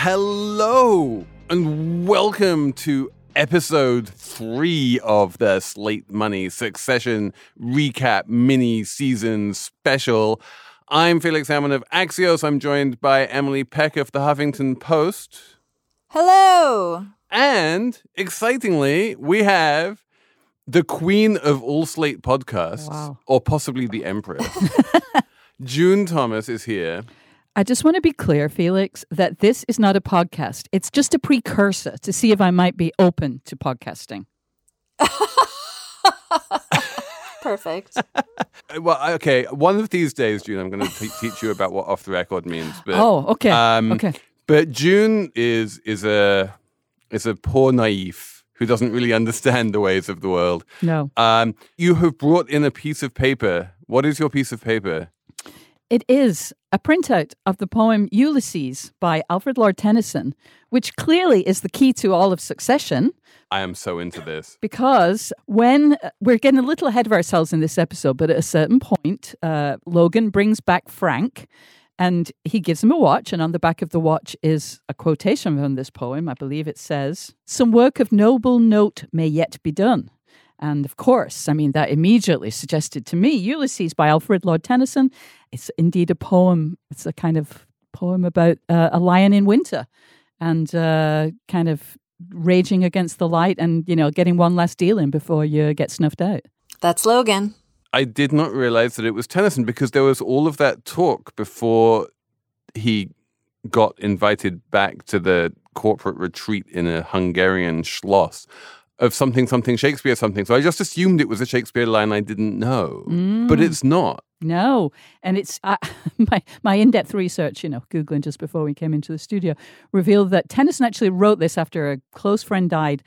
Hello and welcome to episode three of the Slate Money Succession recap mini season special. I'm Felix Salmon of Axios. I'm joined by Emily Peck of the Huffington Post. Hello. And excitingly, we have the queen of all Slate podcasts, Wow. or possibly the empress. June Thomas is here. I just want to be clear, Felix, that this is not a podcast. It's just a precursor to see if I might be open to podcasting. Perfect. Well, okay. One of these days, June, I'm going to teach you about what off the record means. But, oh, okay. um, okay. But June is is a is a poor naive who doesn't really understand the ways of the world. No. Um, you have brought in a piece of paper. What is your piece of paper? It is a printout of the poem Ulysses by Alfred Lord Tennyson, which clearly is the key to all of succession. I am so into this. Because when uh, we're getting a little ahead of ourselves in this episode, but at a certain point, uh, Logan brings back Frank and he gives him a watch. And on the back of the watch is a quotation from this poem. I believe it says, Some work of noble note may yet be done. And of course, I mean, that immediately suggested to me Ulysses by Alfred Lord Tennyson. It's indeed a poem, it's a kind of poem about uh, a lion in winter and uh, kind of raging against the light and, you know, getting one last deal in before you get snuffed out. That's Logan. I did not realize that it was Tennyson because there was all of that talk before he got invited back to the corporate retreat in a Hungarian schloss of something, something Shakespeare, something. So I just assumed it was a Shakespeare line I didn't know, but it's not. No, and it's uh, my my in-depth research, you know, googling just before we came into the studio, revealed that Tennyson actually wrote this after a close friend died.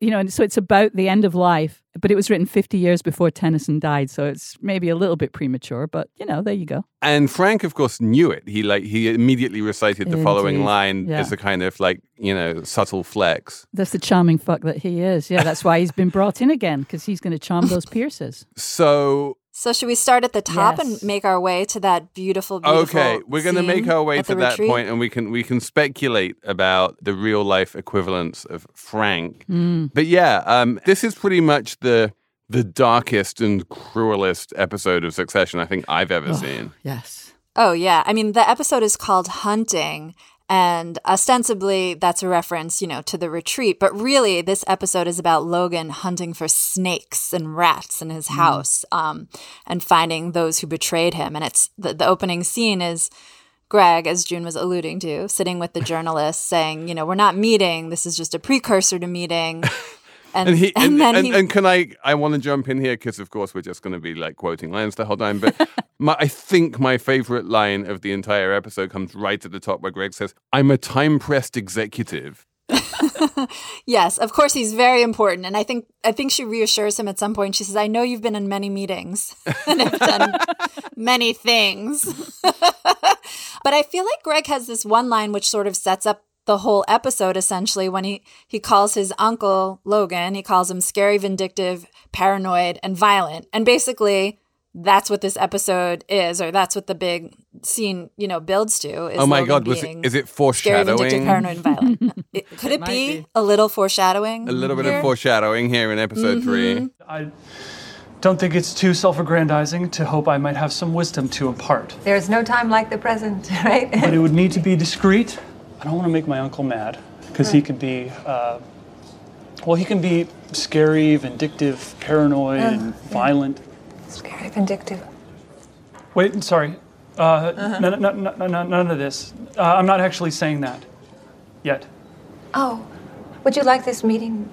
You know, and so it's about the end of life, but it was written 50 years before Tennyson died, so it's maybe a little bit premature, but you know, there you go. And Frank, of course, knew it. He like he immediately recited the following line Yeah. as a kind of like you know subtle flex. That's the charming fuck that he is. Yeah, that's why he's been brought in again because he's going to charm those Pierces. So So should we start at the top Yes. and make our way to that beautiful, beautiful okay, we're going to make our way to the that retreat? point, and we can we can speculate about the real life equivalence of Frank. Hmm. But yeah, um, this is pretty much the the darkest and cruelest episode of Succession I think I've ever seen. Yes. Oh yeah, I mean the episode is called Hunting, and ostensibly that's a reference, you know, to the retreat. But really, this episode is about Logan hunting for snakes and rats in his house, um, and finding those who betrayed him. And it's the, the opening scene is. Greg, as June was alluding to, sitting with the journalist saying, you know, we're not meeting. This is just a precursor to meeting. And, And he and, and, he, and can I I want to jump in here because of course we're just going to be like quoting lines the whole time. But my, I think my favorite line of the entire episode comes right at the top where Greg says, "I'm a time pressed executive." Yes, of course he's very important, and I think I think she reassures him at some point. She says, "I know you've been in many meetings and have done many things," but I feel like Greg has this one line which sort of sets up the whole episode. Essentially, when he he calls his uncle Logan, he calls him scary, vindictive, paranoid, and violent, and basically. That's what this episode is, or that's what the big scene, you know, builds to. Is oh my Logan God, was being it, is it scary, vindictive, paranoid, and violent? It- could it might be, be. a little foreshadowing? A little bit here? of foreshadowing here in episode three. Mm-hmm. I don't think it's too self aggrandizing to hope I might have some wisdom to impart. There's no time like the present, right? But it would need to be discreet. I don't want to make my uncle mad because he can be, uh, well, he can be scary, vindictive, paranoid, and violent. Scary, vindictive. Wait, sorry. Uh, no, no, no, no, no, none of this. Uh, I'm not actually saying that yet. Oh, would you like this meeting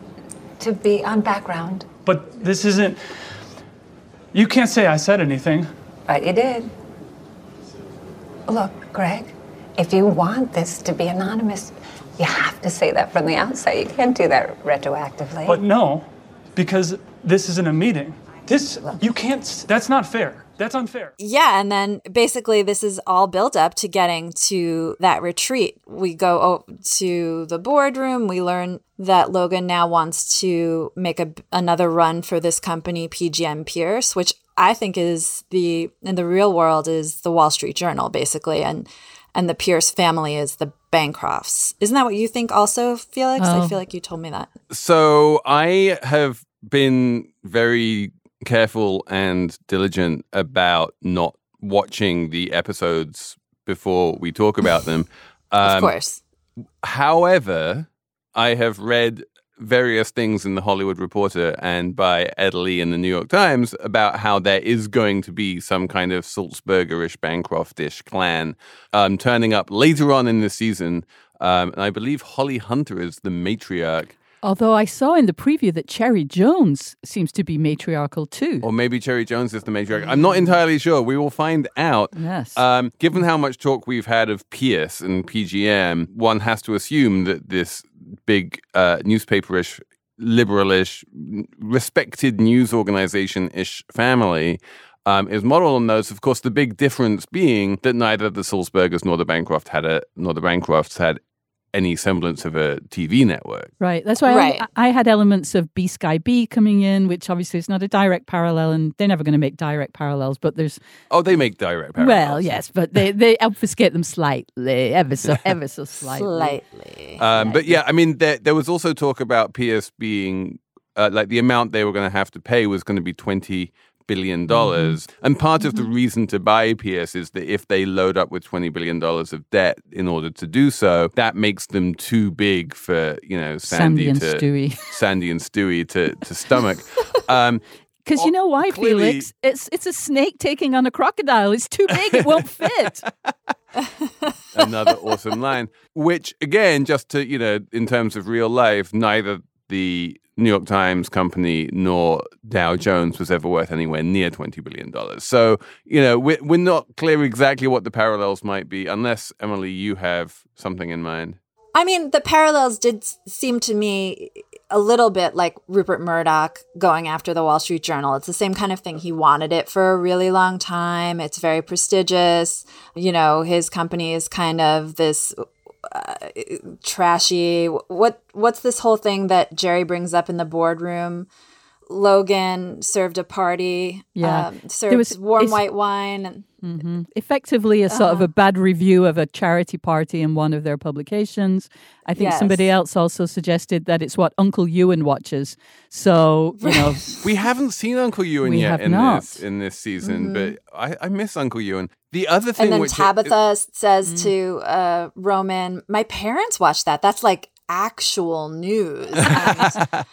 to be on background? But this isn't. You can't say I said anything. But you did. Look, Greg, if you want this to be anonymous, you have to say that from the outset. You can't do that retroactively. But no, because this isn't a meeting. This, you can't, that's not fair. That's unfair. Yeah, and then basically this is all built up to getting to that retreat. We go to the boardroom. We learn that Logan now wants to make a, another run for this company, PGM Pierce, which I think is the in the real world is the Wall Street Journal, basically, and and the Pierce family is the Bancrofts. Isn't that what you think also, Felix? I Oh. feel like you told me that. So I have been very careful and diligent about not watching the episodes before we talk about them. Of Um, course. However, I have read various things in the Hollywood Reporter and by Ed Lee in the New York Times about how there is going to be some kind of Sulzbergerish, Bancroftish clan um, turning up later on in the season. Um, and I believe Holly Hunter is the matriarch, Although I saw in the preview that Cherry Jones seems to be matriarchal too. or maybe Cherry Jones is the matriarch. I'm not entirely sure. We will find out. Yes. Um, given how much talk we've had of Pierce and PGM, one has to assume that this big uh, newspaperish, liberalish, respected news organization ish family. Um, is modeled on those. Of course, the big difference being that neither the Sulzbergers nor the Bancroft had a nor the Bancrofts had any semblance of a TV network. Right. That's why Right. I, I had elements of B Sky B coming in, which obviously is not a direct parallel, and they're never going to make direct parallels. But there's Oh, they make direct parallels. well, yes, but they they obfuscate them slightly, ever so ever so slightly. Slightly. Um, but yeah, I mean, there, there was also talk about PS being uh, like the amount they were going to have to pay was going to be twenty billion dollars, and part of the reason to buy PS is that if they load up with twenty billion dollars of debt in order to do so, that makes them too big for you know Sandy, Sandy and to Stewie. Sandy and Stewie to to stomach. Um, Because you know why, clearly- Felix? It's it's a snake taking on a crocodile. It's too big; it won't fit. another awesome line. Which again, just to you know, in terms of real life, neither the New York Times company nor Dow Jones was ever worth anywhere near twenty billion dollars. So you know, we're we're not clear exactly what the parallels might be, unless Emily, you have something in mind. I mean, the parallels did seem to me a little bit like Rupert Murdoch going after the Wall Street Journal. It's the same kind of thing. He wanted it for a really long time. It's very prestigious. You know, his company is kind of this uh, trashy. What what's this whole thing that Jerry brings up in the boardroom? Logan served a party. Yeah. um, served was- warm white wine. And, hmm Effectively, a sort of a bad review of a charity party in one of their publications. I think Yes. somebody else also suggested that it's what Uncle Ewan watches. So you know, We haven't seen Uncle Ewan We yet have in not. this in this season, but I, I miss Uncle Ewan. The other thing, and then which Tabitha s- says to uh, Roman, "My parents watched that. That's like actual news." And,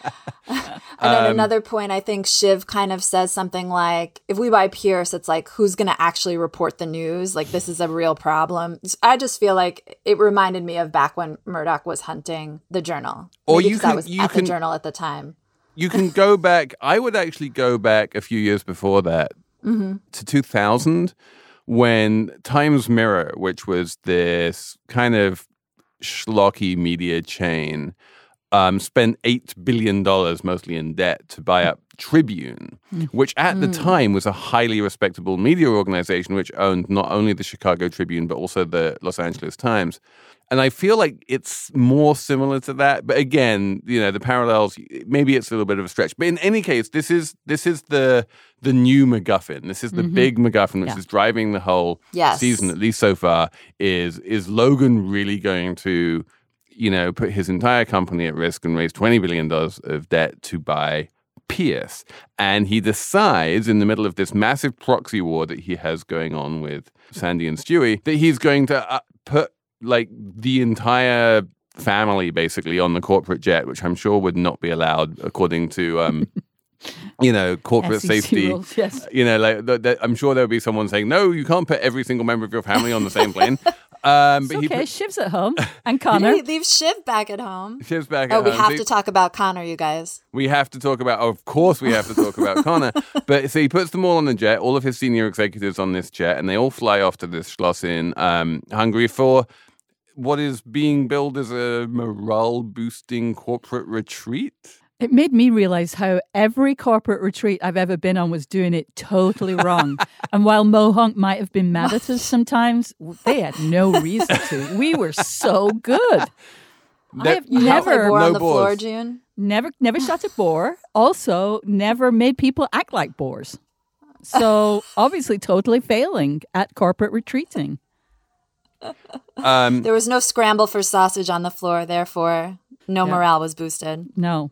and at um, another point, I think Shiv kind of says something like, "If we buy Pierce, it's like who's going to actually report the news? Like this is a real problem." I just feel like it reminded me of back when Murdoch was hunting the Journal, Or Maybe you can- was you at can- the Journal at the time. you can go back. I would actually go back a few years before that mm-hmm. to 2000 when Times Mirror, which was this kind of schlocky media chain, um, spent $8 billion mostly in debt to buy up Tribune, mm. which at the mm. time was a highly respectable media organization which owned not only the Chicago Tribune but also the Los Angeles Times. And I feel like it's more similar to that. But again, you know, the parallels maybe it's a little bit of a stretch. But in any case, this is this is the the new MacGuffin. This is the mm-hmm. big MacGuffin which Yeah. is driving the whole Yes. season, at least so far, is is Logan really going to, you know, put his entire company at risk and raise twenty billion dollars of debt to buy Pierce? And he decides in the middle of this massive proxy war that he has going on with Sandy and Stewie that he's going to uh, put like the entire family basically on the corporate jet, which I'm sure would not be allowed according to um, you know corporate SEC safety rules, yes. you know, like th- th- I'm sure there'll be someone saying, "No, you can't put every single member of your family on the same plane." Um, but It's he okay, put, Shiv's at home and Connor. Leave leave Shiv back at home. Shiv's back. Oh, at we home. have So to talk about Connor, you guys. we have to talk about. Of course, we have to talk about Connor. But so he puts them all on the jet, all of his senior executives on this jet, and they all fly off to this schloss in um, Hungary for what is being billed as a morale boosting corporate retreat. It made me realize how every corporate retreat I've ever been on was doing it totally wrong. and while Mohonk might have been mad at us sometimes, they had no reason to. We were so good. I have never, Play bore No on the floor. June. never, never shot a bore. Also, never made people act like bores. So obviously, totally failing at corporate retreating. Um, There was no scramble for sausage on the floor, therefore, no Yeah. morale was boosted. No.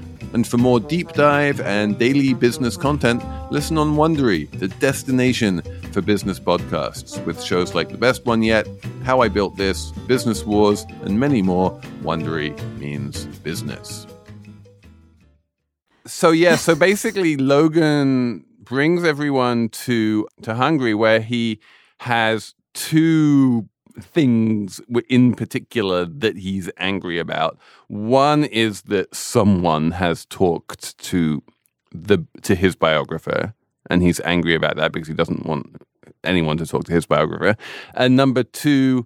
And for more deep dive and daily business content, listen on Wondery, the destination for business podcasts, with shows like The Best One Yet, How I Built This, Business Wars, and many more. Wondery means business. So yeah, so basically Logan brings everyone to to Hungary where he has two things in particular that he's angry about. One is that someone has talked to the to his biographer and he's angry about that because he doesn't want anyone to talk to his biographer. And number 2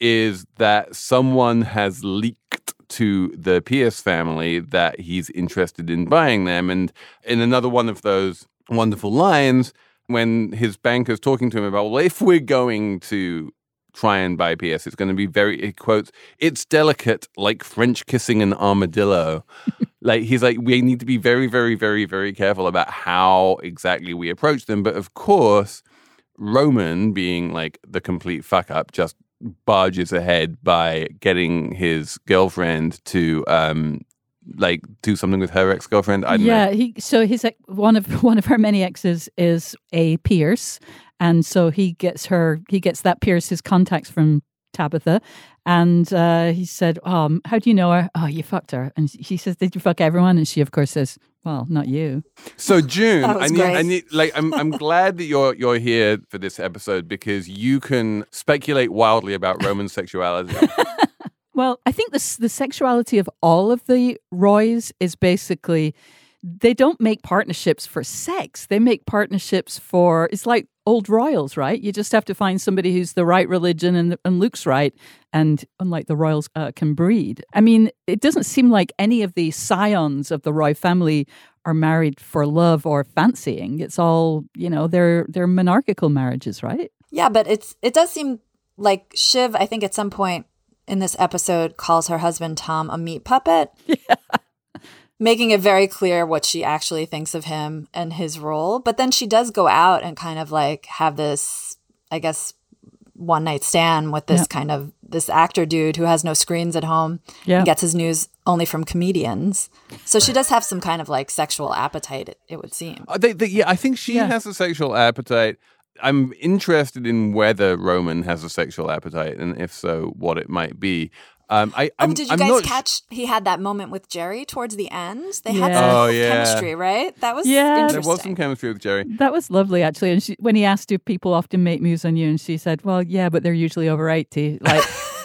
is that someone has leaked to the Pierce family that he's interested in buying them. And in another one of those wonderful lines, when his banker's talking to him about, well, if we're going to try and buy PS, it's going to be very, he quotes, it's delicate like French kissing an armadillo. like, he's like, we need to be very, very, very, very careful about how exactly we approach them. But of course, Roman, being like the complete fuck up, just barges ahead by getting his girlfriend to um like do something with her ex girlfriend. I don't yeah, know. he so he's like one of one of her many exes is a Pierce, and so he gets her he gets that Pierce his contacts from Tabitha, and uh, he said, um, "How do you know her? Oh, you fucked her." And she says, "Did you fuck everyone?" And she, of course, says, "Well, not you." So June, I was need, I need, like, I'm, I'm glad that you're, you're here for this episode because you can speculate wildly about Roman sexuality. Well, I think this the sexuality of all of the Roys is basically they don't make partnerships for sex. They make partnerships for it's like old royals, right? You just have to find somebody who's the right religion and and looks right, and unlike the royals, uh, can breed. I mean, it doesn't seem like any of the scions of the Roy family are married for love or fancying. It's all you know. They're they're monarchical marriages, right? Yeah, but it's it does seem like Shiv, I think at some point in this episode calls her husband Tom a meat puppet. Making it very clear what she actually thinks of him and his role. But then she does go out and kind of like have this, I guess, one night stand with this Yeah. kind of this actor dude who has no screens at home Yeah. and gets his news only from comedians. So she does have some kind of like sexual appetite, it, it would seem. Uh, they, they, yeah, I think she Yeah. has a sexual appetite. I'm interested in whether Roman has a sexual appetite, and if so, what it might be. Um, I, Oh, I'm, but did you I'm guys not sh- catch he had that moment with Jerry towards the end? They Yeah. had some Oh, yeah. chemistry, right? That was Yeah. There interesting. There was some chemistry with Jerry. That was lovely, actually. And she, when he asked, "Do people often make moves on you?" and she said, "Well, yeah, but they're usually over 80. Like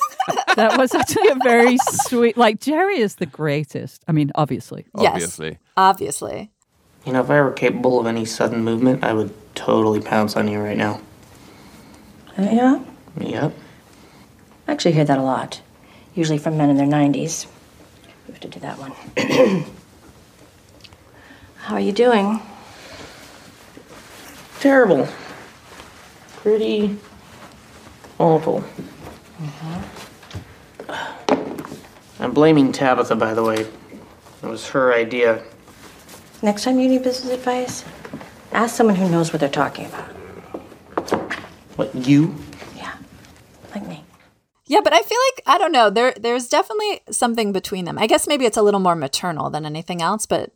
that was actually a very sweet. Like Jerry is the greatest. I mean, obviously. Yes. Obviously, Obviously. You know, if I were capable of any sudden movement, I would totally pounce on you right now. Yeah, Yep. I actually hear that a lot. Usually from men in their 90s. We have to do that one. How are you doing? Terrible. Pretty awful. Mm-hmm. I'm blaming Tabitha, by the way. It was her idea. Next time you need business advice, ask someone who knows what they're talking about. What, you? Yeah, like me. Yeah, but I feel like I don't know. There there's definitely something between them. I guess maybe it's a little more maternal than anything else, but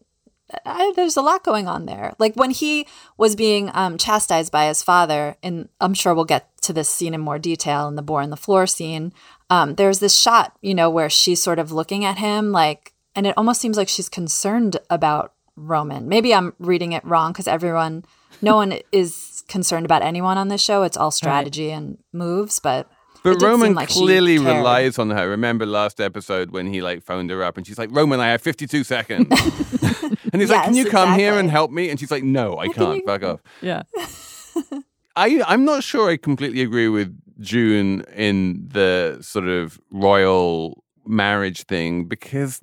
I, there's a lot going on there. Like when he was being um, chastised by his father, and I'm sure we'll get to this scene in more detail in the bore on the floor scene. Um, there's this shot, you know, where she's sort of looking at him, like, and it almost seems like she's concerned about Roman. Maybe I'm reading it wrong because everyone no one is concerned about anyone on this show. It's all strategy and moves, but. It But Roman like clearly relies on her. Remember last episode when he like phoned her up and she's like, Roman, I have 52 seconds. and he's like, Can you come here and help me? And she's like, No, I can't. Fuck off. Yeah. I I'm not sure I completely agree with June in the sort of royal marriage thing because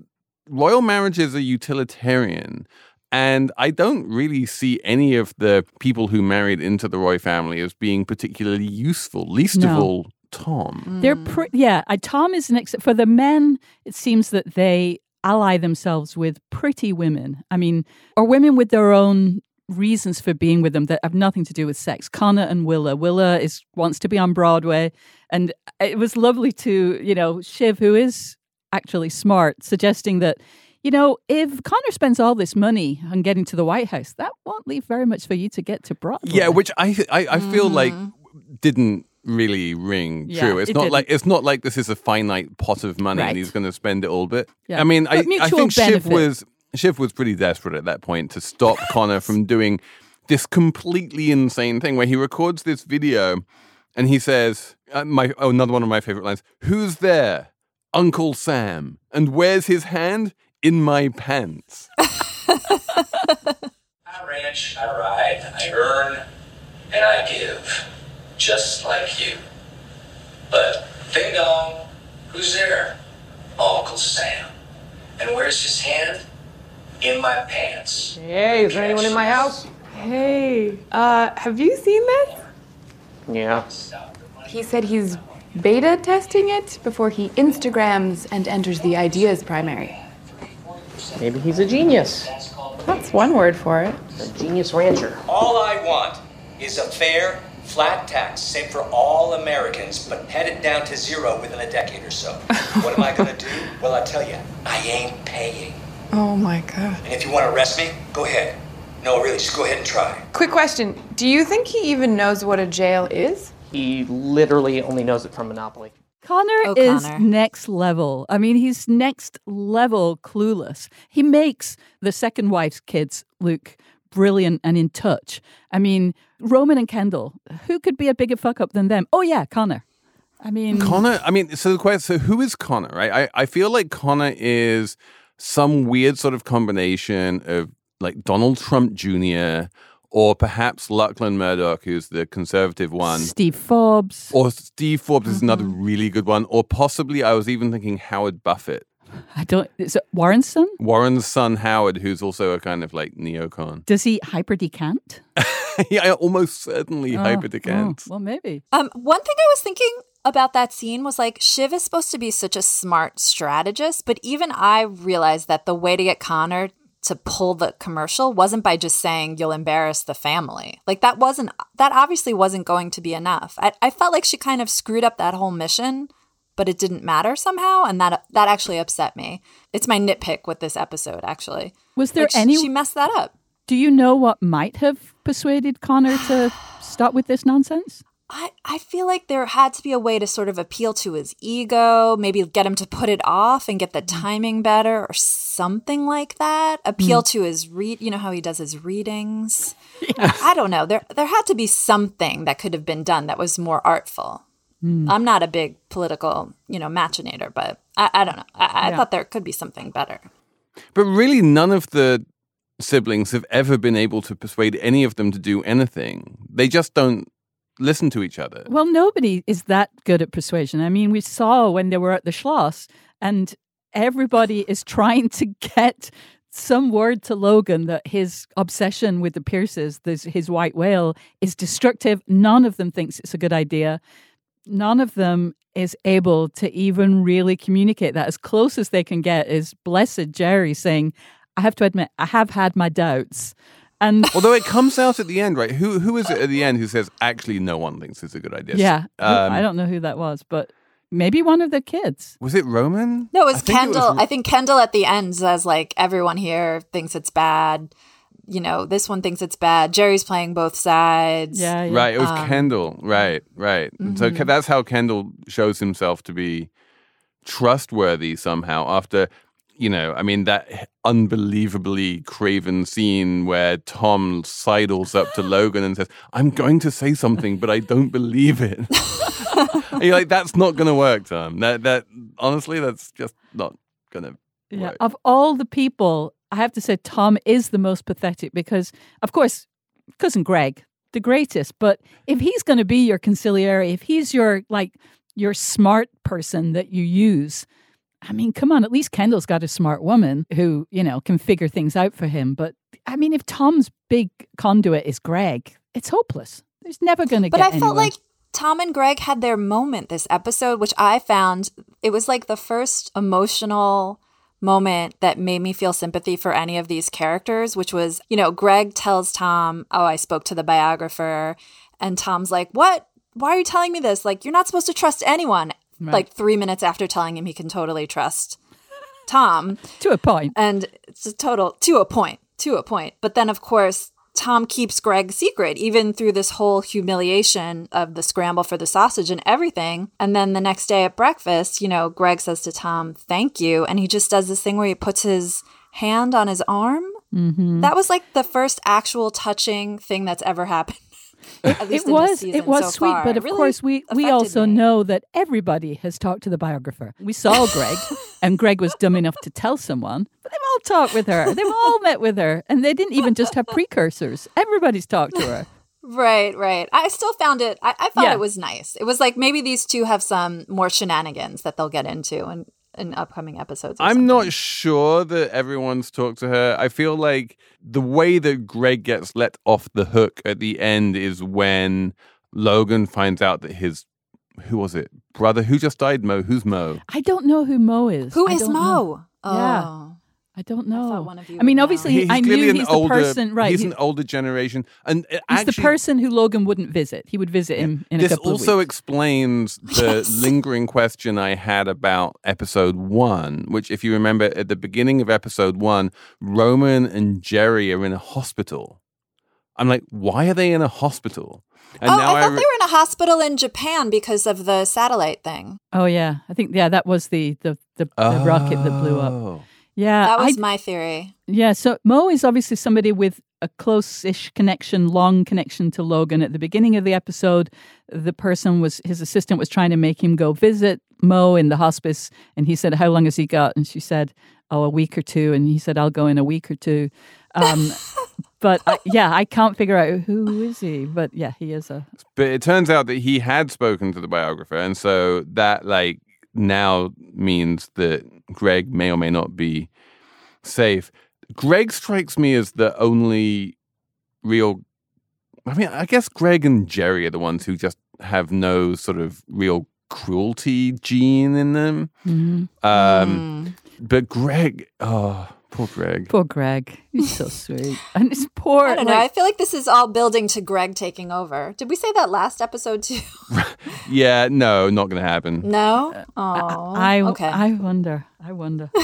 royal marriages are utilitarian. And I don't really see any of the people who married into the Roy family as being particularly useful, least of all Tom. They're pre- yeah. I, Tom is an ex- for the men. It seems that they ally themselves with pretty women. I mean, or women with their own reasons for being with them that have nothing to do with sex. Connor and Willa. Willa is wants to be on Broadway, and it was lovely to you know Shiv, who is actually smart, suggesting that. You know, if Connor spends all this money on getting to the White House, that won't leave very much for you to get to Broadway. Yeah, which I I, I feel like mm-hmm. didn't really ring. Yeah, true. It's it not didn't. like it's not like this is a finite pot of money Right. and he's going to spend it all. But Yeah. I mean, I, But I mutual think Shiv was Shiv was pretty desperate at that point to stop Connor from doing this completely insane thing where he records this video and he says, uh, "My oh, another one of my favorite lines: Who's there? Uncle Sam. And where's his hand? In my pants." I ranch, I ride, I earn, and I give, just like you. But ding dong, who's there? Uncle Sam. And where's his hand? In my pants. Hey, is there anyone in my house? Hey, uh, have you seen this? Yeah. He said he's beta testing it before he Instagrams and enters the ideas primary. Maybe he's a genius. That's one word for it. A genius rancher. All I want is a fair, flat tax, same for all Americans, but headed down to zero within a decade or so. what am I gonna do? Well, I tell you, I ain't paying. Oh my god. And if you want to arrest me, go ahead. No, really, just go ahead and try. Quick question Do you think he even knows what a jail is? He literally only knows it from Monopoly. Connor Oh, is Connor. next level. I mean, he's next level clueless. He makes the second wife's kids look brilliant and in touch. I mean, Roman and Kendall, who could be a bigger fuck up than them? Oh, yeah, Connor. I mean, Connor, I mean, so the question, so who is Connor, right? I, I feel like Connor is some weird sort of combination of like Donald Trump Jr. or perhaps Lachlan Murdoch, who's the conservative one. Steve Forbes. Or Steve Forbes is another Mm-hmm. really good one. Or possibly, I was even thinking Howard Buffett, I don't, is it Warren's son? Warren's son Howard, who's also a kind of like neocon. Does he hyper decant? yeah, almost certainly Oh, hyper oh, well, maybe. Um, one thing I was thinking about that scene was like Shiv is supposed to be such a smart strategist, but even I realized that the way to get Connor to pull the commercial wasn't by just saying you'll embarrass the family. Like that wasn't that obviously wasn't going to be enough. I, I felt like she kind of screwed up that whole mission, but it didn't matter somehow, and that that actually upset me. It's my nitpick with this episode, actually. Was there Like, any? she messed that up. do you know what might have persuaded Connor to stop with this nonsense? I, I feel like there had to be a way to sort of appeal to his ego, maybe get him to put it off and get the mm. timing better or something like that. Appeal mm. to his read, you know how he does his readings. I don't know. There there had to be something that could have been done that was more artful. Hmm. I'm not a big political, you know, machinator, but I, I don't know. I, I Yeah. thought there could be something better. But really, none of the siblings have ever been able to persuade any of them to do anything. They just don't listen to each other. Well, nobody is that good at persuasion. I mean, we saw when they were at the Schloss, and everybody is trying to get some word to Logan that his obsession with the Pierces, this, his white whale, is destructive. None of them thinks it's a good idea. None of them is able to even really communicate that. As close as they can get is blessed Jerry saying, I have to admit, I have had my doubts. And Although it comes out at the end, right? Who who is it at the end who says actually no one thinks it's a good idea? yeah, Um, I don't know who that was, but maybe one of the kids. Was it Roman? No, it was I think Kendall. Ro- I think Kendall at the end says like everyone here thinks it's bad. You know, this one thinks it's bad. Jerry's playing both sides. Yeah, yeah. Right, it was Um, Kendall. Right, right. So Mm-hmm. Ke- that's how Kendall shows himself to be trustworthy somehow. After you know, I mean, that unbelievably craven scene where Tom sidles up to Logan and says, I'm going to say something, but I don't believe it. And you're like, that's not going to work, Tom. That, that, honestly, that's just not going to Yeah. work. Of all the people, I have to say Tom is the most pathetic because, of course, cousin Greg, the greatest. But if he's going to be your consigliere, if he's your like your smart person that you use, I mean, come on, at least Kendall's got a smart woman who you know can figure things out for him. But I mean, if Tom's big conduit is Greg, it's hopeless. There's never going to get But. I felt like Tom and Greg had their moment this episode, which I found it was like the first emotional moment that made me feel sympathy for any of these characters, which was, you know, Greg tells Tom, Oh, I spoke to the biographer. And Tom's like, What? Why are you telling me this? Like, you're not supposed to trust anyone. Right. Like, three minutes after telling him he can totally trust Tom. to a point. And it's a total, to a point, to a point. But then, of course, Tom keeps Greg secret, even through this whole humiliation of the scramble for the sausage and everything. And then the next day at breakfast, you know, Greg says to Tom, thank you. And he just does this thing where he puts his hand on his arm. Mm-hmm. That was like the first actual touching thing that's ever happened. It was it was so sweet far. but of really course we we also me. know that everybody has talked to the biographer we saw greg and greg was dumb enough to tell someone but they've all talked with her they've all met with her and they didn't even just have precursors everybody's talked to her Right, right. I still found it. I, I thought Yeah. it was nice. It was like maybe these two have some more shenanigans that they'll get into in, in upcoming episodes. or I'm something. not sure that everyone's talked to her. I feel like the way that Greg gets let off the hook at the end is when Logan finds out that his who was it brother who just died Mo who's Mo i don't know who mo is Who I is Mo? know. Oh. Yeah. I don't know. one of you I mean, obviously, He- he's I knew an he's older, the person, right? He's he- an older generation, and he's actually, the person who Logan wouldn't visit. He would visit him in a this couple also of weeks. explains the lingering question I had about episode one, which, if you remember, at the beginning of episode one, Roman and Jerry are in a hospital. I'm like, why are they in a hospital? And oh, now I thought re- they were in a hospital in Japan because of the satellite thing. Oh yeah, I think yeah, that was the the the, the rocket that blew up. Oh. Yeah, That was I- my theory. Yeah, so Mo is obviously somebody with a close-ish connection, long connection to Logan. At the beginning of the episode, the person was his assistant was trying to make him go visit Mo in the hospice, and he said, "How long has he got?" And she said, "Oh, a week or two. And he said, "I'll go in a week or two. Um, but I, yeah, I can't figure out who is he. But yeah, he is a But it turns out that he had spoken to the biographer, and so that like now means that Greg may or may not be safe. Greg strikes me as the only real. I mean, I guess Greg and Jerry are the ones who just have no sort of real cruelty gene in them. Mhm. Um, But Greg, oh, poor Greg. poor Greg. He's so sweet, and it's poor. I don't know. like- I feel like this is all building to Greg taking over. Did we say that last episode too? Yeah, no, not going to happen. no. Oh, I okay. I wonder. I wonder.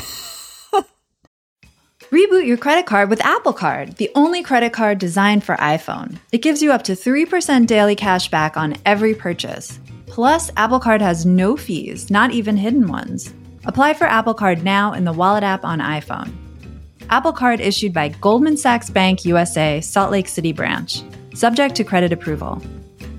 Reboot your credit card with Apple Card, the only credit card designed for iPhone. It gives you up to 3% daily cash back on every purchase. Plus, Apple Card has no fees, not even hidden ones. Apply for Apple Card now in the Wallet app on iPhone. Apple Card issued by Goldman Sachs Bank USA, Salt Lake City branch. Subject to credit approval.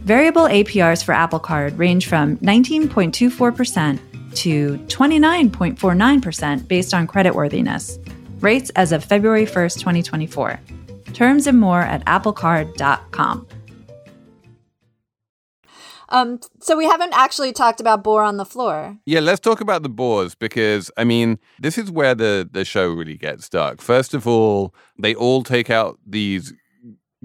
Variable APRs for Apple Card range from 19.24% to 29.49% based on creditworthiness. Rates as of February 1st, 2024. Terms and more at applecard.com. um. So we haven't actually talked about Boar on the floor. Yeah, let's talk about the boars because I mean, this is where the the show really gets dark. First of all, they all take out these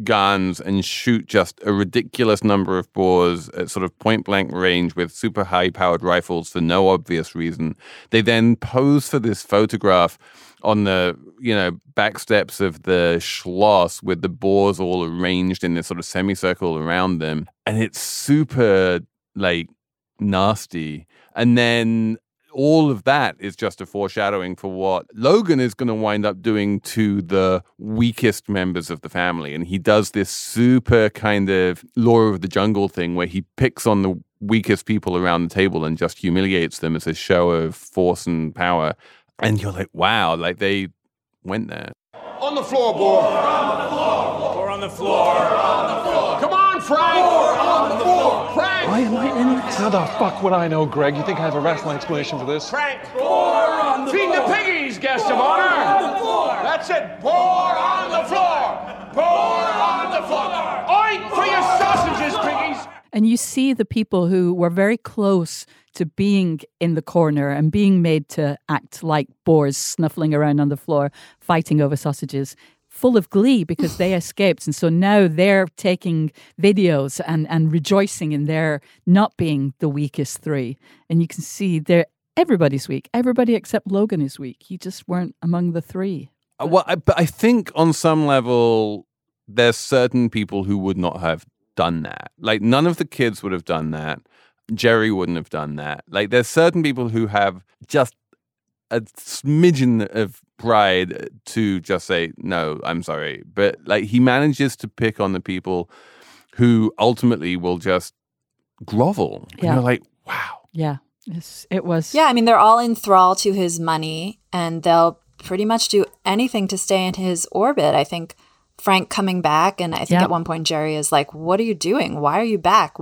guns and shoot just a ridiculous number of boars at sort of point blank range with super high powered rifles for no obvious reason. They then pose for this photograph on the you know back steps of the schloss with the boars all arranged in this sort of semicircle around them and it's super like nasty and then all of that is just a foreshadowing for what Logan is going to wind up doing to the weakest members of the family. And he does this super kind of law of the jungle thing where he picks on the weakest people around the table and just humiliates them as a show of force and power. And you're like, wow, like they went there. On the floor, boy. Four on the floor. on the floor. Come on, Frank. on the floor. Frank. Why am I in this? How the fuck would I know, Greg? You think I have a rational explanation for this? Frank. Four on the floor! Feed floor. the piggies, guest of honor. On the floor. That's it. Pour on the floor. Pour on the floor. Oink for your sausages, piggies. And you see the people who were very close to being in the corner and being made to act like boars snuffling around on the floor, fighting over sausages, full of glee because they escaped. And so now they're taking videos and, and rejoicing in their not being the weakest three. And you can see they're everybody's weak. Everybody except Logan is weak. He just weren't among the three. Uh, Well, I, but I think on some level, there's certain people who would not have done that. Like none of the kids would have done that. Jerry wouldn't have done that. Like there's certain people who have just a smidgen of pride to just say no, I'm sorry. But like he manages to pick on the people who ultimately will just grovel. Yeah. And Yeah. you're like, wow. Yeah. It's, it was. Yeah, I mean, they're all in thrall to his money and they'll pretty much do anything to stay in his orbit. I think Frank coming back, and I think Yeah. at one point Jerry is like, What are you doing? Why are you back?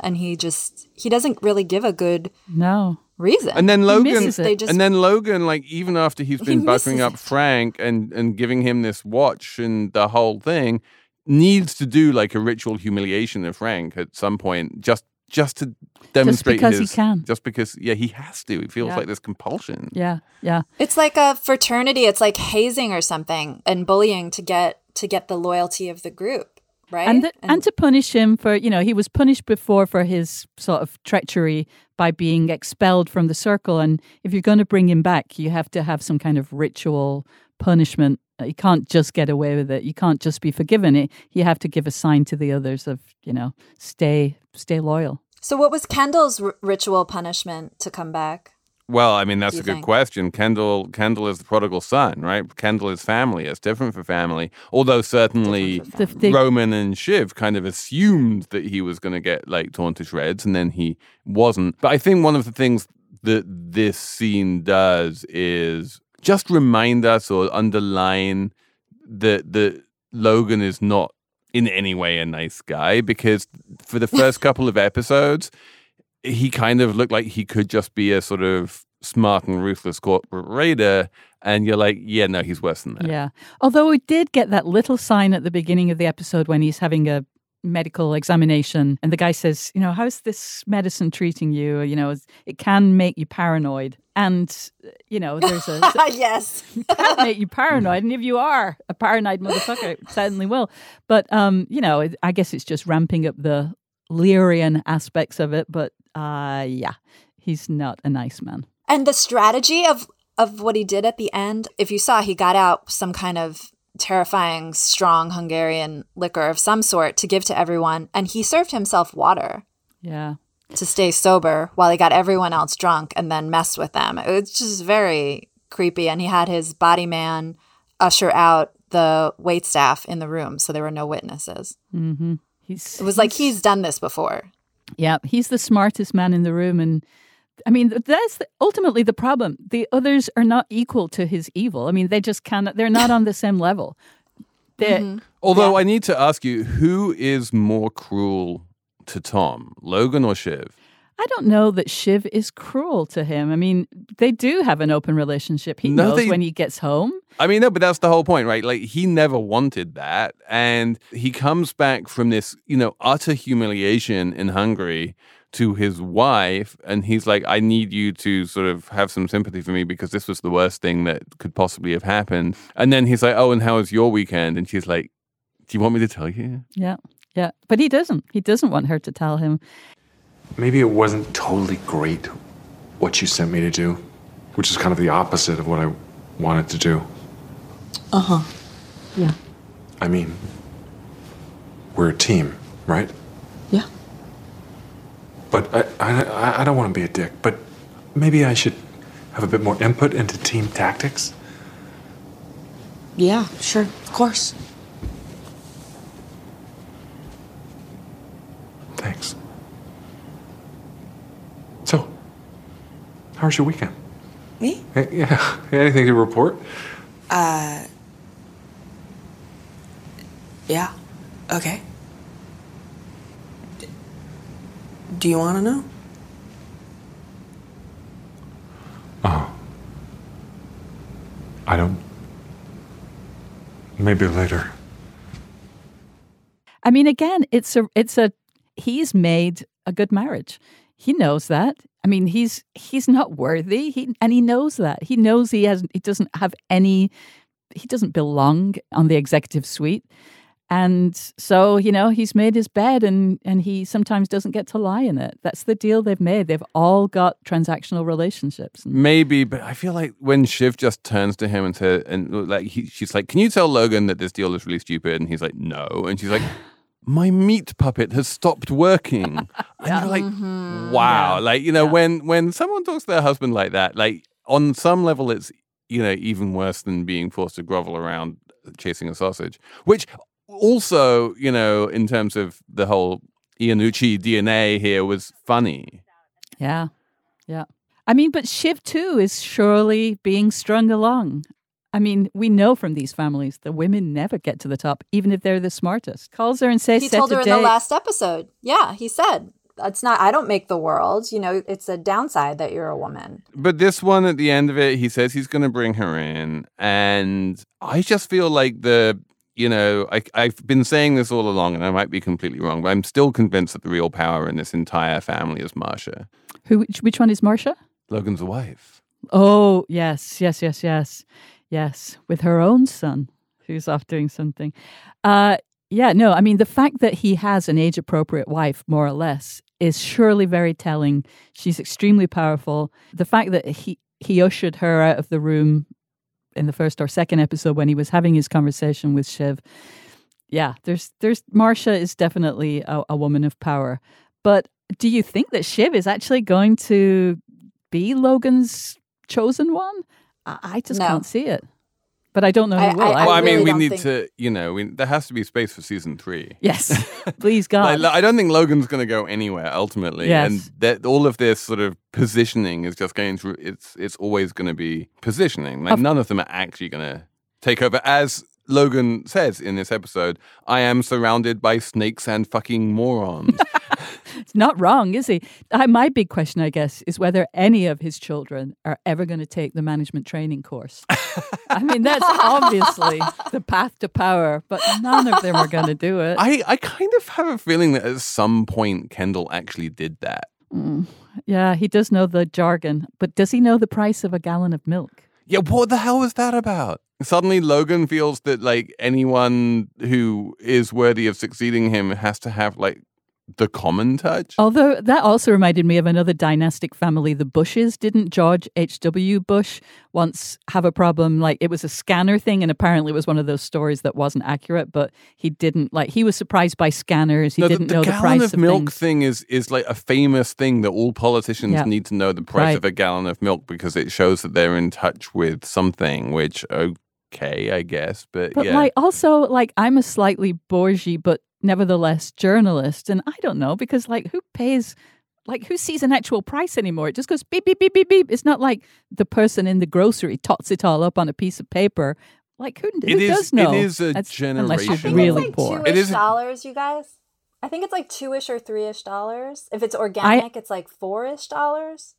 And he just, he doesn't really give a good No. reason. And then Logan. They just- and then Logan, like even after he's been buttering up it. Frank and and giving him this watch and the whole thing, needs to do like a ritual humiliation of Frank at some point, just just to demonstrate because he can. just because yeah he has to. It feels Yeah. like this compulsion. Yeah. Yeah. It's like a fraternity. It's like hazing or something and bullying to get to get the loyalty of the group, right? And, th- and to punish him for, you know, he was punished before for his sort of treachery by being expelled from the circle. And if you're going to bring him back, you have to have some kind of ritual punishment. You can't just get away with it. You can't just be forgiven. It, you have to give a sign to the others of, you know, stay, stay loyal. so, what was Kendall's r- ritual punishment to come back? Well, I mean that's a good think? question. Kendall Kendall is the prodigal son, right? Kendall is family. It's different for family. Although certainly The- the- Roman and Shiv kind of assumed that he was going to get like torn to shreds, and then he wasn't. But I think one of the things that this scene does is just remind us or underline that that Logan is not in any way a nice guy because for the first couple of episodes he kind of looked like he could just be a sort of smart and ruthless corporate raider and you're like yeah no he's worse than that Yeah. Although we did get that little sign at the beginning of the episode when he's having a medical examination and the guy says, you know, how's this medicine treating you? You know, it can make you paranoid. And, you know, there's a. yes. can make you paranoid. And if you are a paranoid motherfucker, it certainly will. But, um, you know, I guess it's just ramping up the Lyrian aspects of it. But, uh, yeah, he's not a nice man. And the strategy of of what he did at the end, if you saw, he got out some kind of terrifying, strong Hungarian liquor of some sort to give to everyone, and he served himself water Yeah. to stay sober while he got everyone else drunk and then messed with them. It was just very creepy. And he had his body man usher out the wait staff in the room, so there were no witnesses. Mm-hmm. He's, It was like he's done this before. Yeah, he's the smartest man in the room, and I mean that's the, ultimately the problem. The others are not equal to his evil. I mean, they just cannot. They're not on the same level. They, mm-hmm. although i need to ask you who is more cruel to tom logan or shiv I don't know that Shiv is cruel to him. I mean, they do have an open relationship. He No, knows they- when he gets home. I mean, no, but that's the whole point, right? Like, he never wanted that. And he comes back from this, you know, utter humiliation in Hungary to his wife. And he's like, I need you to sort of have some sympathy for me because this was the worst thing that could possibly have happened. And then he's like, Oh, and how was your weekend? And she's like, Do you want me to tell you? Yeah, yeah, but he doesn't. He doesn't want her to tell him. Maybe it wasn't totally great what you sent me to do, which is kind of the opposite of what I wanted to do. Uh huh. Yeah. I mean, we're a team, right? Yeah. But I, I, I don't want to be a dick, but maybe I should have a bit more input into team tactics. Yeah, sure. Of course. Thanks. So, how was your weekend? Me? Hey, yeah. Anything to report? Uh. Yeah. Okay. D- Do you want to know? Oh. I don't. Maybe later. I mean, again, it's a it's a he's made a good marriage. He knows that. I mean, he's he's not worthy. He and he knows that. He knows he has he doesn't have any he doesn't belong on the executive suite. And so, you know, he's made his bed and and he sometimes doesn't get to lie in it. That's the deal they've made. They've all got transactional relationships. Maybe, but I feel like when Shiv just turns to him and says, and like he, she's like, "Can you tell Logan that this deal is really stupid?" And he's like, "No," and she's like, "My meat puppet has stopped working." And you're like, mm-hmm. "Wow!" Like you know, when when someone talks to their husband like that, like on some level, it's you know even worse than being forced to grovel around chasing a sausage, which also you know in terms of the whole Iannucci DNA here was funny. Yeah. Yeah. I mean, but Shiv too is surely being strung along. I mean, we know from these families the women never get to the top, even if they're the smartest. Calls her and says, he "Set told a her in the last episode. Yeah, he said it's not. I don't make the world. You know, it's a downside that you're a woman. But this one at the end of it, he says he's going to bring her in. And I just feel like the, you know, I, I've been saying this all along and I might be completely wrong, but I'm still convinced that the real power in this entire family is Marcia. Who? Which, which one is Marcia? Logan's wife. Oh, yes, yes, yes, yes, yes. With her own son, who's off doing something. Uh, yeah, no, I mean the fact that he has an age-appropriate wife, more or less, is surely very telling. She's extremely powerful. The fact that he he ushered her out of the room in the first or second episode when he was having his conversation with Shiv. Yeah, there's there's Marcia is definitely a, a woman of power. But do you think that Shiv is actually going to be Logan's chosen one? I, I just No. can't see it. But I don't know who I- will. I- well, I mean, we need think- to, you know, we, there has to be space for season three. yes, please God. Like, I don't think Logan's going to go anywhere ultimately, Yes. and that all of this sort of positioning is just going through. It's it's always going to be positioning. Like Of- none of them are actually going to take over. As Logan says in this episode, "I am surrounded by snakes and fucking morons." It's not wrong, is he? I, my big question, I guess, is whether any of his children are ever going to take the management training course. I mean, that's obviously the path to power, but none of them are going to do it. I I kind of have a feeling that at some point Kendall actually did that. Mm. Yeah, he does know the jargon, but does he know the price of a gallon of milk? Yeah, what the hell was that about? Suddenly, Logan feels that like anyone who is worthy of succeeding him has to have like the common touch. Although that also reminded me of another dynastic family, the Bushes. Didn't George H.W. Bush once have a problem? Like it was a scanner thing, and apparently it was one of those stories that wasn't accurate, but he didn't like, he was surprised by scanners. He No, didn't the, know the the gallon price of milk things. thing is is like a famous thing that all politicians Yeah. need to know the price Right. of a gallon of milk because it shows that they're in touch with something. Which okay, I guess, but, But yeah, like also like I'm a slightly bourgeois but nevertheless journalist and I don't know because like who pays like who sees an actual price anymore? It just goes beep beep beep beep beep. It's not like the person in the grocery tots it all up on a piece of paper. Like who, who It is- does know? it is a That's- Unless you're generational- really like poor. two-ish It is a- dollars, you guys. I think it's like two-ish or three-ish dollars. If it's organic, it's like four-ish dollars.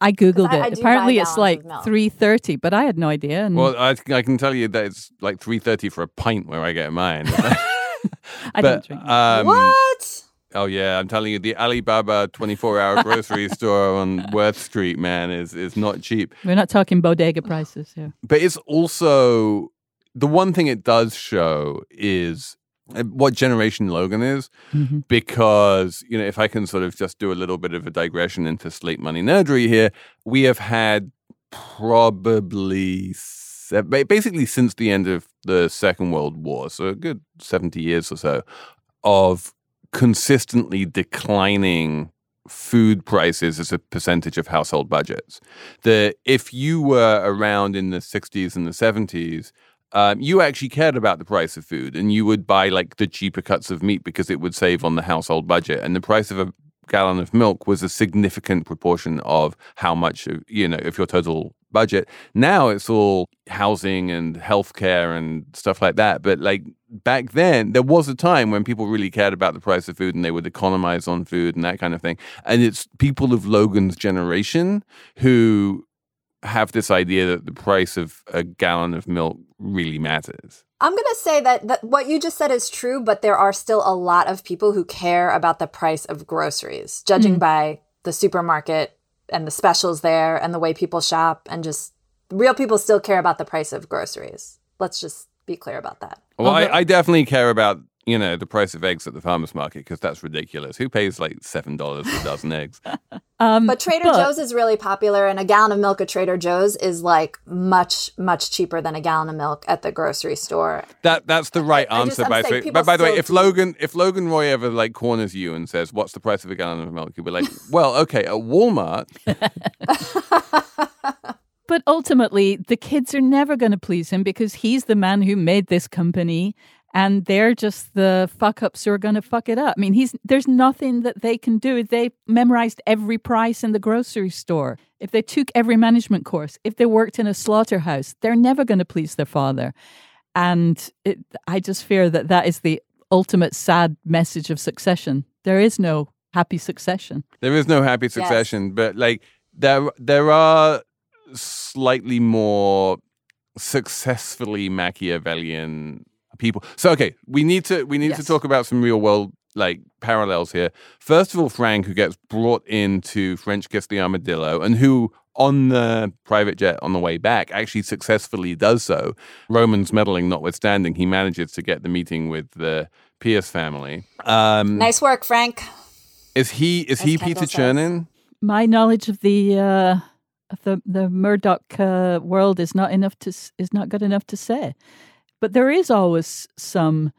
I googled I- I it. do Apparently it's like of milk. 330, but I had no idea. And well, I, I can tell you that it's like three thirty for a pint where I get mine. I but, don't drink. Um, what? Oh yeah, I'm telling you, the Alibaba 24-hour grocery store on Worth Street, man, is is not cheap. we're not talking bodega prices here. But it's also the one thing it does show is uh, what generation Logan is, Mhm. because you know if I can sort of just do a little bit of a digression into slate money nerdery here, we have had probably basically since the end of the Second World War, so a good seventy years or so, of consistently declining food prices as a percentage of household budgets. That if you were around in the 60s and the 70s, um, you actually cared about the price of food and you would buy like the cheaper cuts of meat because it would save on the household budget. And the price of a gallon of milk was a significant proportion of how much, you know, of your total budget. Now it's all housing and healthcare and stuff like that. But like back then, there was a time when people really cared about the price of food and they would economize on food and that kind of thing. And it's people of Logan's generation who have this idea that the price of a gallon of milk really matters. I'm going to say that, that what you just said is true, but there are still a lot of people who care about the price of groceries, judging Mm. by the supermarket and the specials there and the way people shop and just real people still care about the price of groceries. Let's just be clear about that. Well, I, I definitely care about you know the price of eggs at the farmers market because that's ridiculous. Who pays like seven dollars for a dozen eggs? Um, But Trader but- Joe's is really popular, and a gallon of milk at Trader Joe's is like much, much cheaper than a gallon of milk at the grocery store. That that's the right I answer. I'm by the saying way, but by the way, still if Logan if Logan Roy ever like corners you and says, "What's the price of a gallon of milk?" You'll be like, "Well, okay, at Walmart." But ultimately, the kids are never going to please him because he's the man who made this company and they're just the fuck ups who are going to fuck it up. I mean, he's there's nothing that they can do. They memorized every price in the grocery store. If they took every management course, if they worked in a slaughterhouse, they're never going to please their father. And it, I just fear that that is the ultimate sad message of succession. There is no happy succession. There is no happy succession, but like there there are slightly more successfully Machiavellian people. So okay, we need to we need to talk about some real world like parallels here. First of all, Frank, who gets brought into French Kiss the Armadillo, and who on the private jet on the way back actually successfully does so. Roman's meddling notwithstanding, he manages to get the meeting with the Pierce family. Um, Nice work, Frank. Is he is he Kendall Peter says. Chernin? my knowledge of the uh, of the the Murdoch uh, world is not enough to is not good enough to say. But there is always some.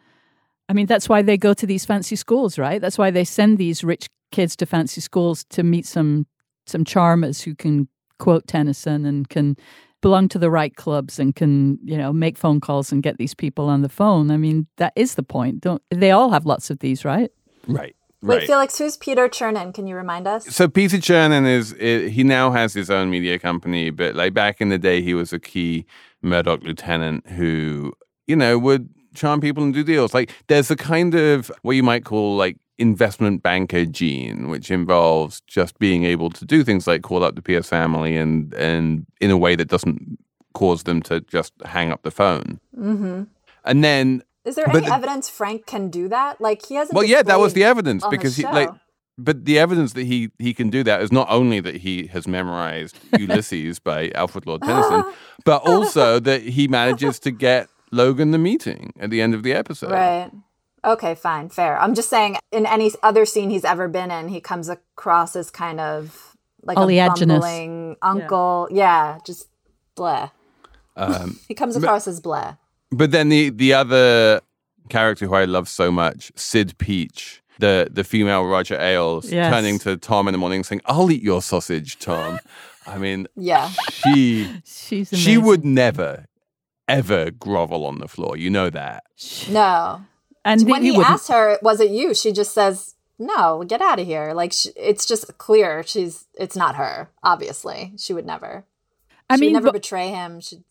I mean, that's why they go to these fancy schools, right? That's why they send these rich kids to fancy schools to meet some some charmers who can quote Tennyson and can belong to the right clubs and can you know make phone calls and get these people on the phone. I mean, that is the point. Don't they all have lots of these, right? Right. Wait, Felix, who's Peter Chernin? Can you remind us? So Peter Chernin is i he now has his own media company, but like back in the day, he was a key Murdoch lieutenant who you know would charm people and do deals. Like there's a kind of what you might call like investment banker gene, which involves just being able to do things like call up the Pierce family and and in a way that doesn't cause them to just hang up the phone. Mm-hmm. And then Is there any evidence Frank can do that? Like he hasn't. well, yeah, that was the evidence because he like. But the evidence that he he can do that is not only that he has memorized Ulysses by Alfred Lord Tennyson, but also that he manages to get Logan the meeting at the end of the episode. Right. Okay, fine, fair. I'm just saying, in any other scene he's ever been in, he comes across as kind of like a Oleaginous. bumbling uncle. Yeah, just bleh. Um, He comes but- across as bleh. But then the the other character who I love so much, Cyd Peach, the the female Roger Ailes, Yes. turning to Tom in the morning saying, "I'll eat your sausage, Tom." I mean, Yeah. she She's she would never ever grovel on the floor. You know that. No. And when he he, asks her, "Was it you?" She just says, "No, get out of here." Like sh it's just clear she's it's not her. Obviously, she would never. I she mean, would never but- betray him. She,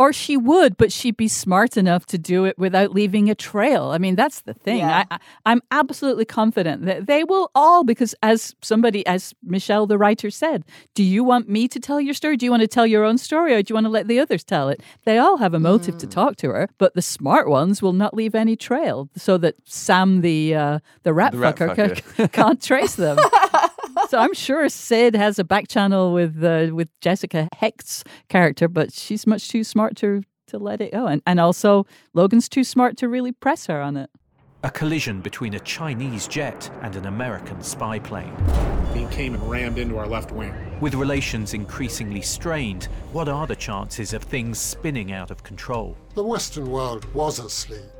Or she would, but she'd be smart enough to do it without leaving a trail. I mean, that's the thing. Yeah. I, I, I'm absolutely confident that they will all, because as somebody, as Michelle, the writer, said, do you want me to tell your story? Do you want to tell your own story or do you want to let the others tell it? They all have a motive to talk to her, but the smart ones will not leave any trail so that Sam, the, uh, the rat The rat fucker, fucker. ca- can't trace them. so I'm sure Cyd has a back channel with uh, with Jessica Hecht's character, but she's much too smart to to let it go, and and also Logan's too smart to really press her on it. A collision between a Chinese jet and an American spy plane. He came and rammed into our left wing. With relations increasingly strained, what are the chances of things spinning out of control? The Western world was asleep.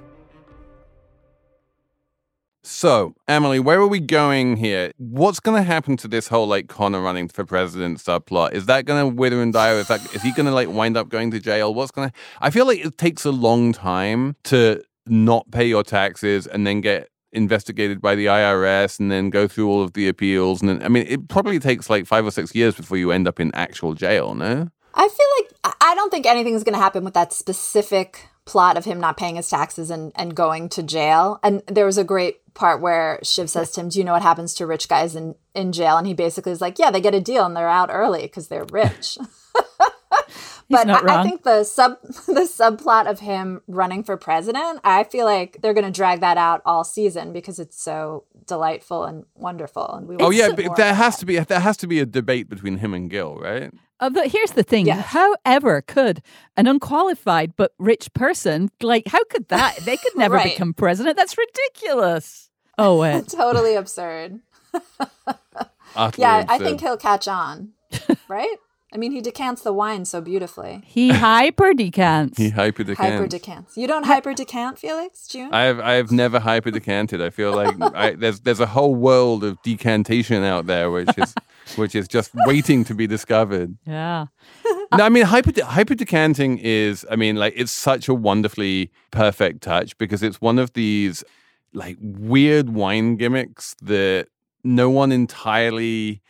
So, Emily, where are we going here? What's going to happen to this whole like Connor running for president subplot? Is that going to wither and die? Is that is he going to like wind up going to jail? What's going to? I feel like it takes a long time to not pay your taxes and then get investigated by the IRS and then go through all of the appeals and then I mean it probably takes like 5 or 6 years before you end up in actual jail, no? I feel like I don't think anything's going to happen with that specific plot of him not paying his taxes and, and going to jail. And there was a great part where Shiv says to him, Do you know what happens to rich guys in, in jail? And he basically is like, Yeah, they get a deal and they're out early because they're rich. but I, I think the sub the subplot of him running for president, I feel like they're going to drag that out all season because it's so delightful and wonderful. And we Oh yeah, but there has that. to be there has to be a debate between him and Gil, right? Uh, but here's the thing: however could an unqualified but rich person, like, how could that? They could never Right. become president. That's ridiculous. Oh wait, totally absurd. Utterly yeah, I think he'll catch on, right? I mean, he decants the wine so beautifully. he hyper decants. he hyper decants. Hyper decants. You don't hyper decant, Felix? June? I've I've never hyper decanted. I feel like I, there's there's a whole world of decantation out there, which is which is just waiting to be discovered. Yeah. No, I mean hyper hyper decanting is. I mean, like it's such a wonderfully perfect touch because it's one of these like weird wine gimmicks that no one entirely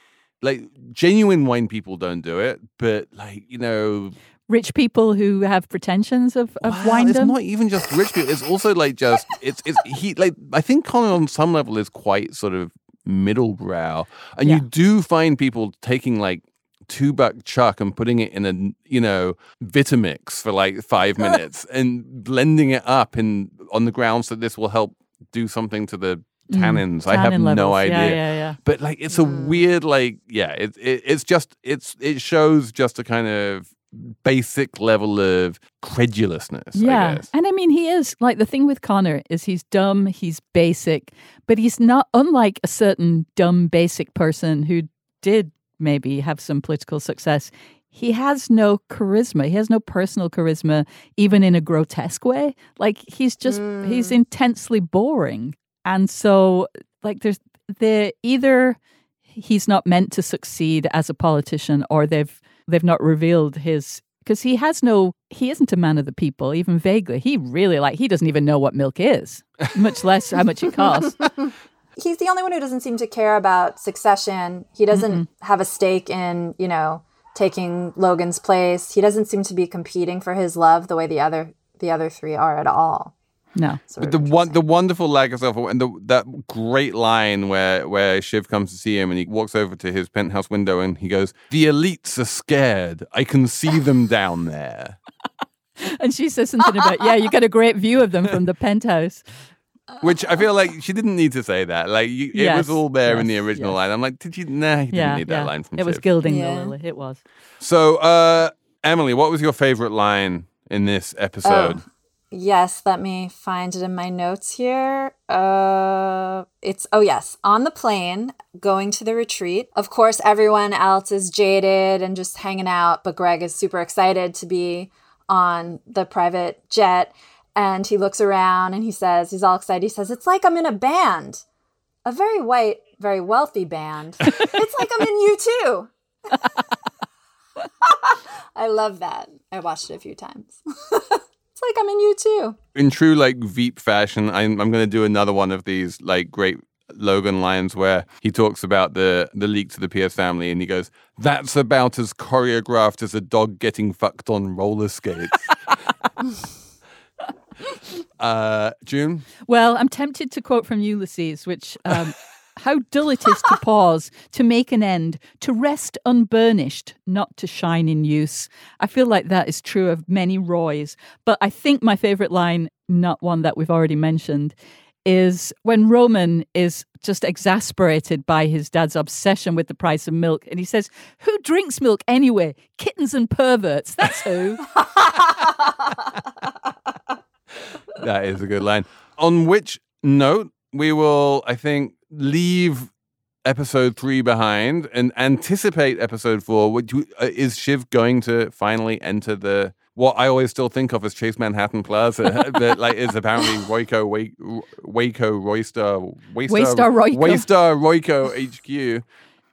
like genuine wine people don't do it, but like you know Rich people who have pretensions of, of Well, wine. It's not even just rich people. It's also like just it's it's he like I think Colin on some level is quite sort of middle brow, and Yeah. you do find people taking like two buck chuck and putting it in a you know Vitamix for like five minutes and blending it up in on the grounds that this will help do something to the Mm, tannins. I have tannin no idea. Yeah, yeah, yeah. But like it's a weird like yeah it, it it's just it's it shows just a kind of basic level of credulousness. I Yeah. guess. And I mean, he is like the thing with Connor is he's dumb, he's basic, but he's not unlike a certain dumb, basic person who did maybe have some political success. He has no charisma. He has no personal charisma, even in a grotesque way. Like he's just, he's mm. intensely boring. And so, like, there's, they're either he's not meant to succeed as a politician or they've, they've not revealed his because he has no he isn't a man of the people even vaguely he really like he doesn't even know what milk is much less how much it costs He's the only one who doesn't seem to care about succession. He doesn't have a stake in, you know, taking Logan's place. He doesn't seem to be competing for his love the way the other the other three are at all. No But the one, the wonderful lack of self, and the that great line where where Shiv comes to see him, and he walks over to his penthouse window, and he goes, "The elites are scared. I can see them down there." and she says something about yeah you get a great view of them from the penthouse Which I feel like she didn't need to say that. Like you, it Yes, was all there in the original yes. line. I'm like, did you? Nah, you didn't yeah need that yeah. line from. it was Shiv. gilding Yeah. the lily it was So, uh, Emily, what was your favorite line in this episode? Yes, let me find it in my notes here. Uh it's oh yes, on the plane going to the retreat. Of course, everyone else is jaded and just hanging out, but Greg is super excited to be on the private jet and he looks around and he says he's all excited. He says, "It's like I'm in a band. A very white, very wealthy band. it's like I'm in U2." I love that. I watched it a few times. it's like I'm in U2. in true like Veep fashion, I'm, I'm going to do another one of these like great Logan lines where he talks about the the leak to the Pierce family, and he goes, "That's about as choreographed as a dog getting fucked on roller skates." uh, June, well i'm tempted to quote from ulysses which um how dull it is to pause, to make an end, to rest unburnished, not to shine in use. I feel like that is true of many Roys. But I think my favorite line, not one that we've already mentioned, is when Roman is just exasperated by his dad's obsession with the price of milk. And he says, Who drinks milk anyway? Kittens and perverts. That's who. that is a good line. On which note, we will, I think, leave episode three behind and anticipate episode four. You, uh, is Shiv going to finally enter the what I always still think of as Chase Manhattan Plaza, that like is apparently Royco Wa- Waco Royster Waystar Royco. Waystar Royco HQ.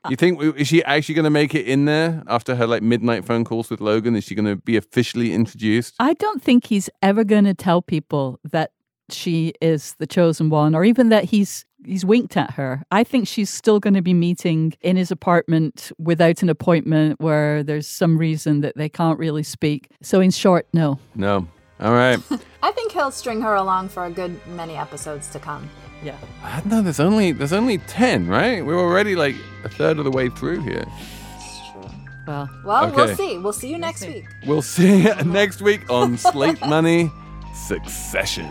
You think is she actually going to make it in there after her like midnight phone calls with Logan? Is she going to be officially introduced? I don't think he's ever going to tell people that she is the chosen one or even that he's he's winked at her. I think she's still going to be meeting in his apartment without an appointment where there's some reason that they can't really speak. So in short, no. No. All right. I think he'll string her along for a good many episodes to come. Yeah. Uh, I don't know. There's only there's only ten, right? We're already like a third of the way through here. Well, Well, we'll see. We'll see you next week. We'll see you next week on Slate Money Succession.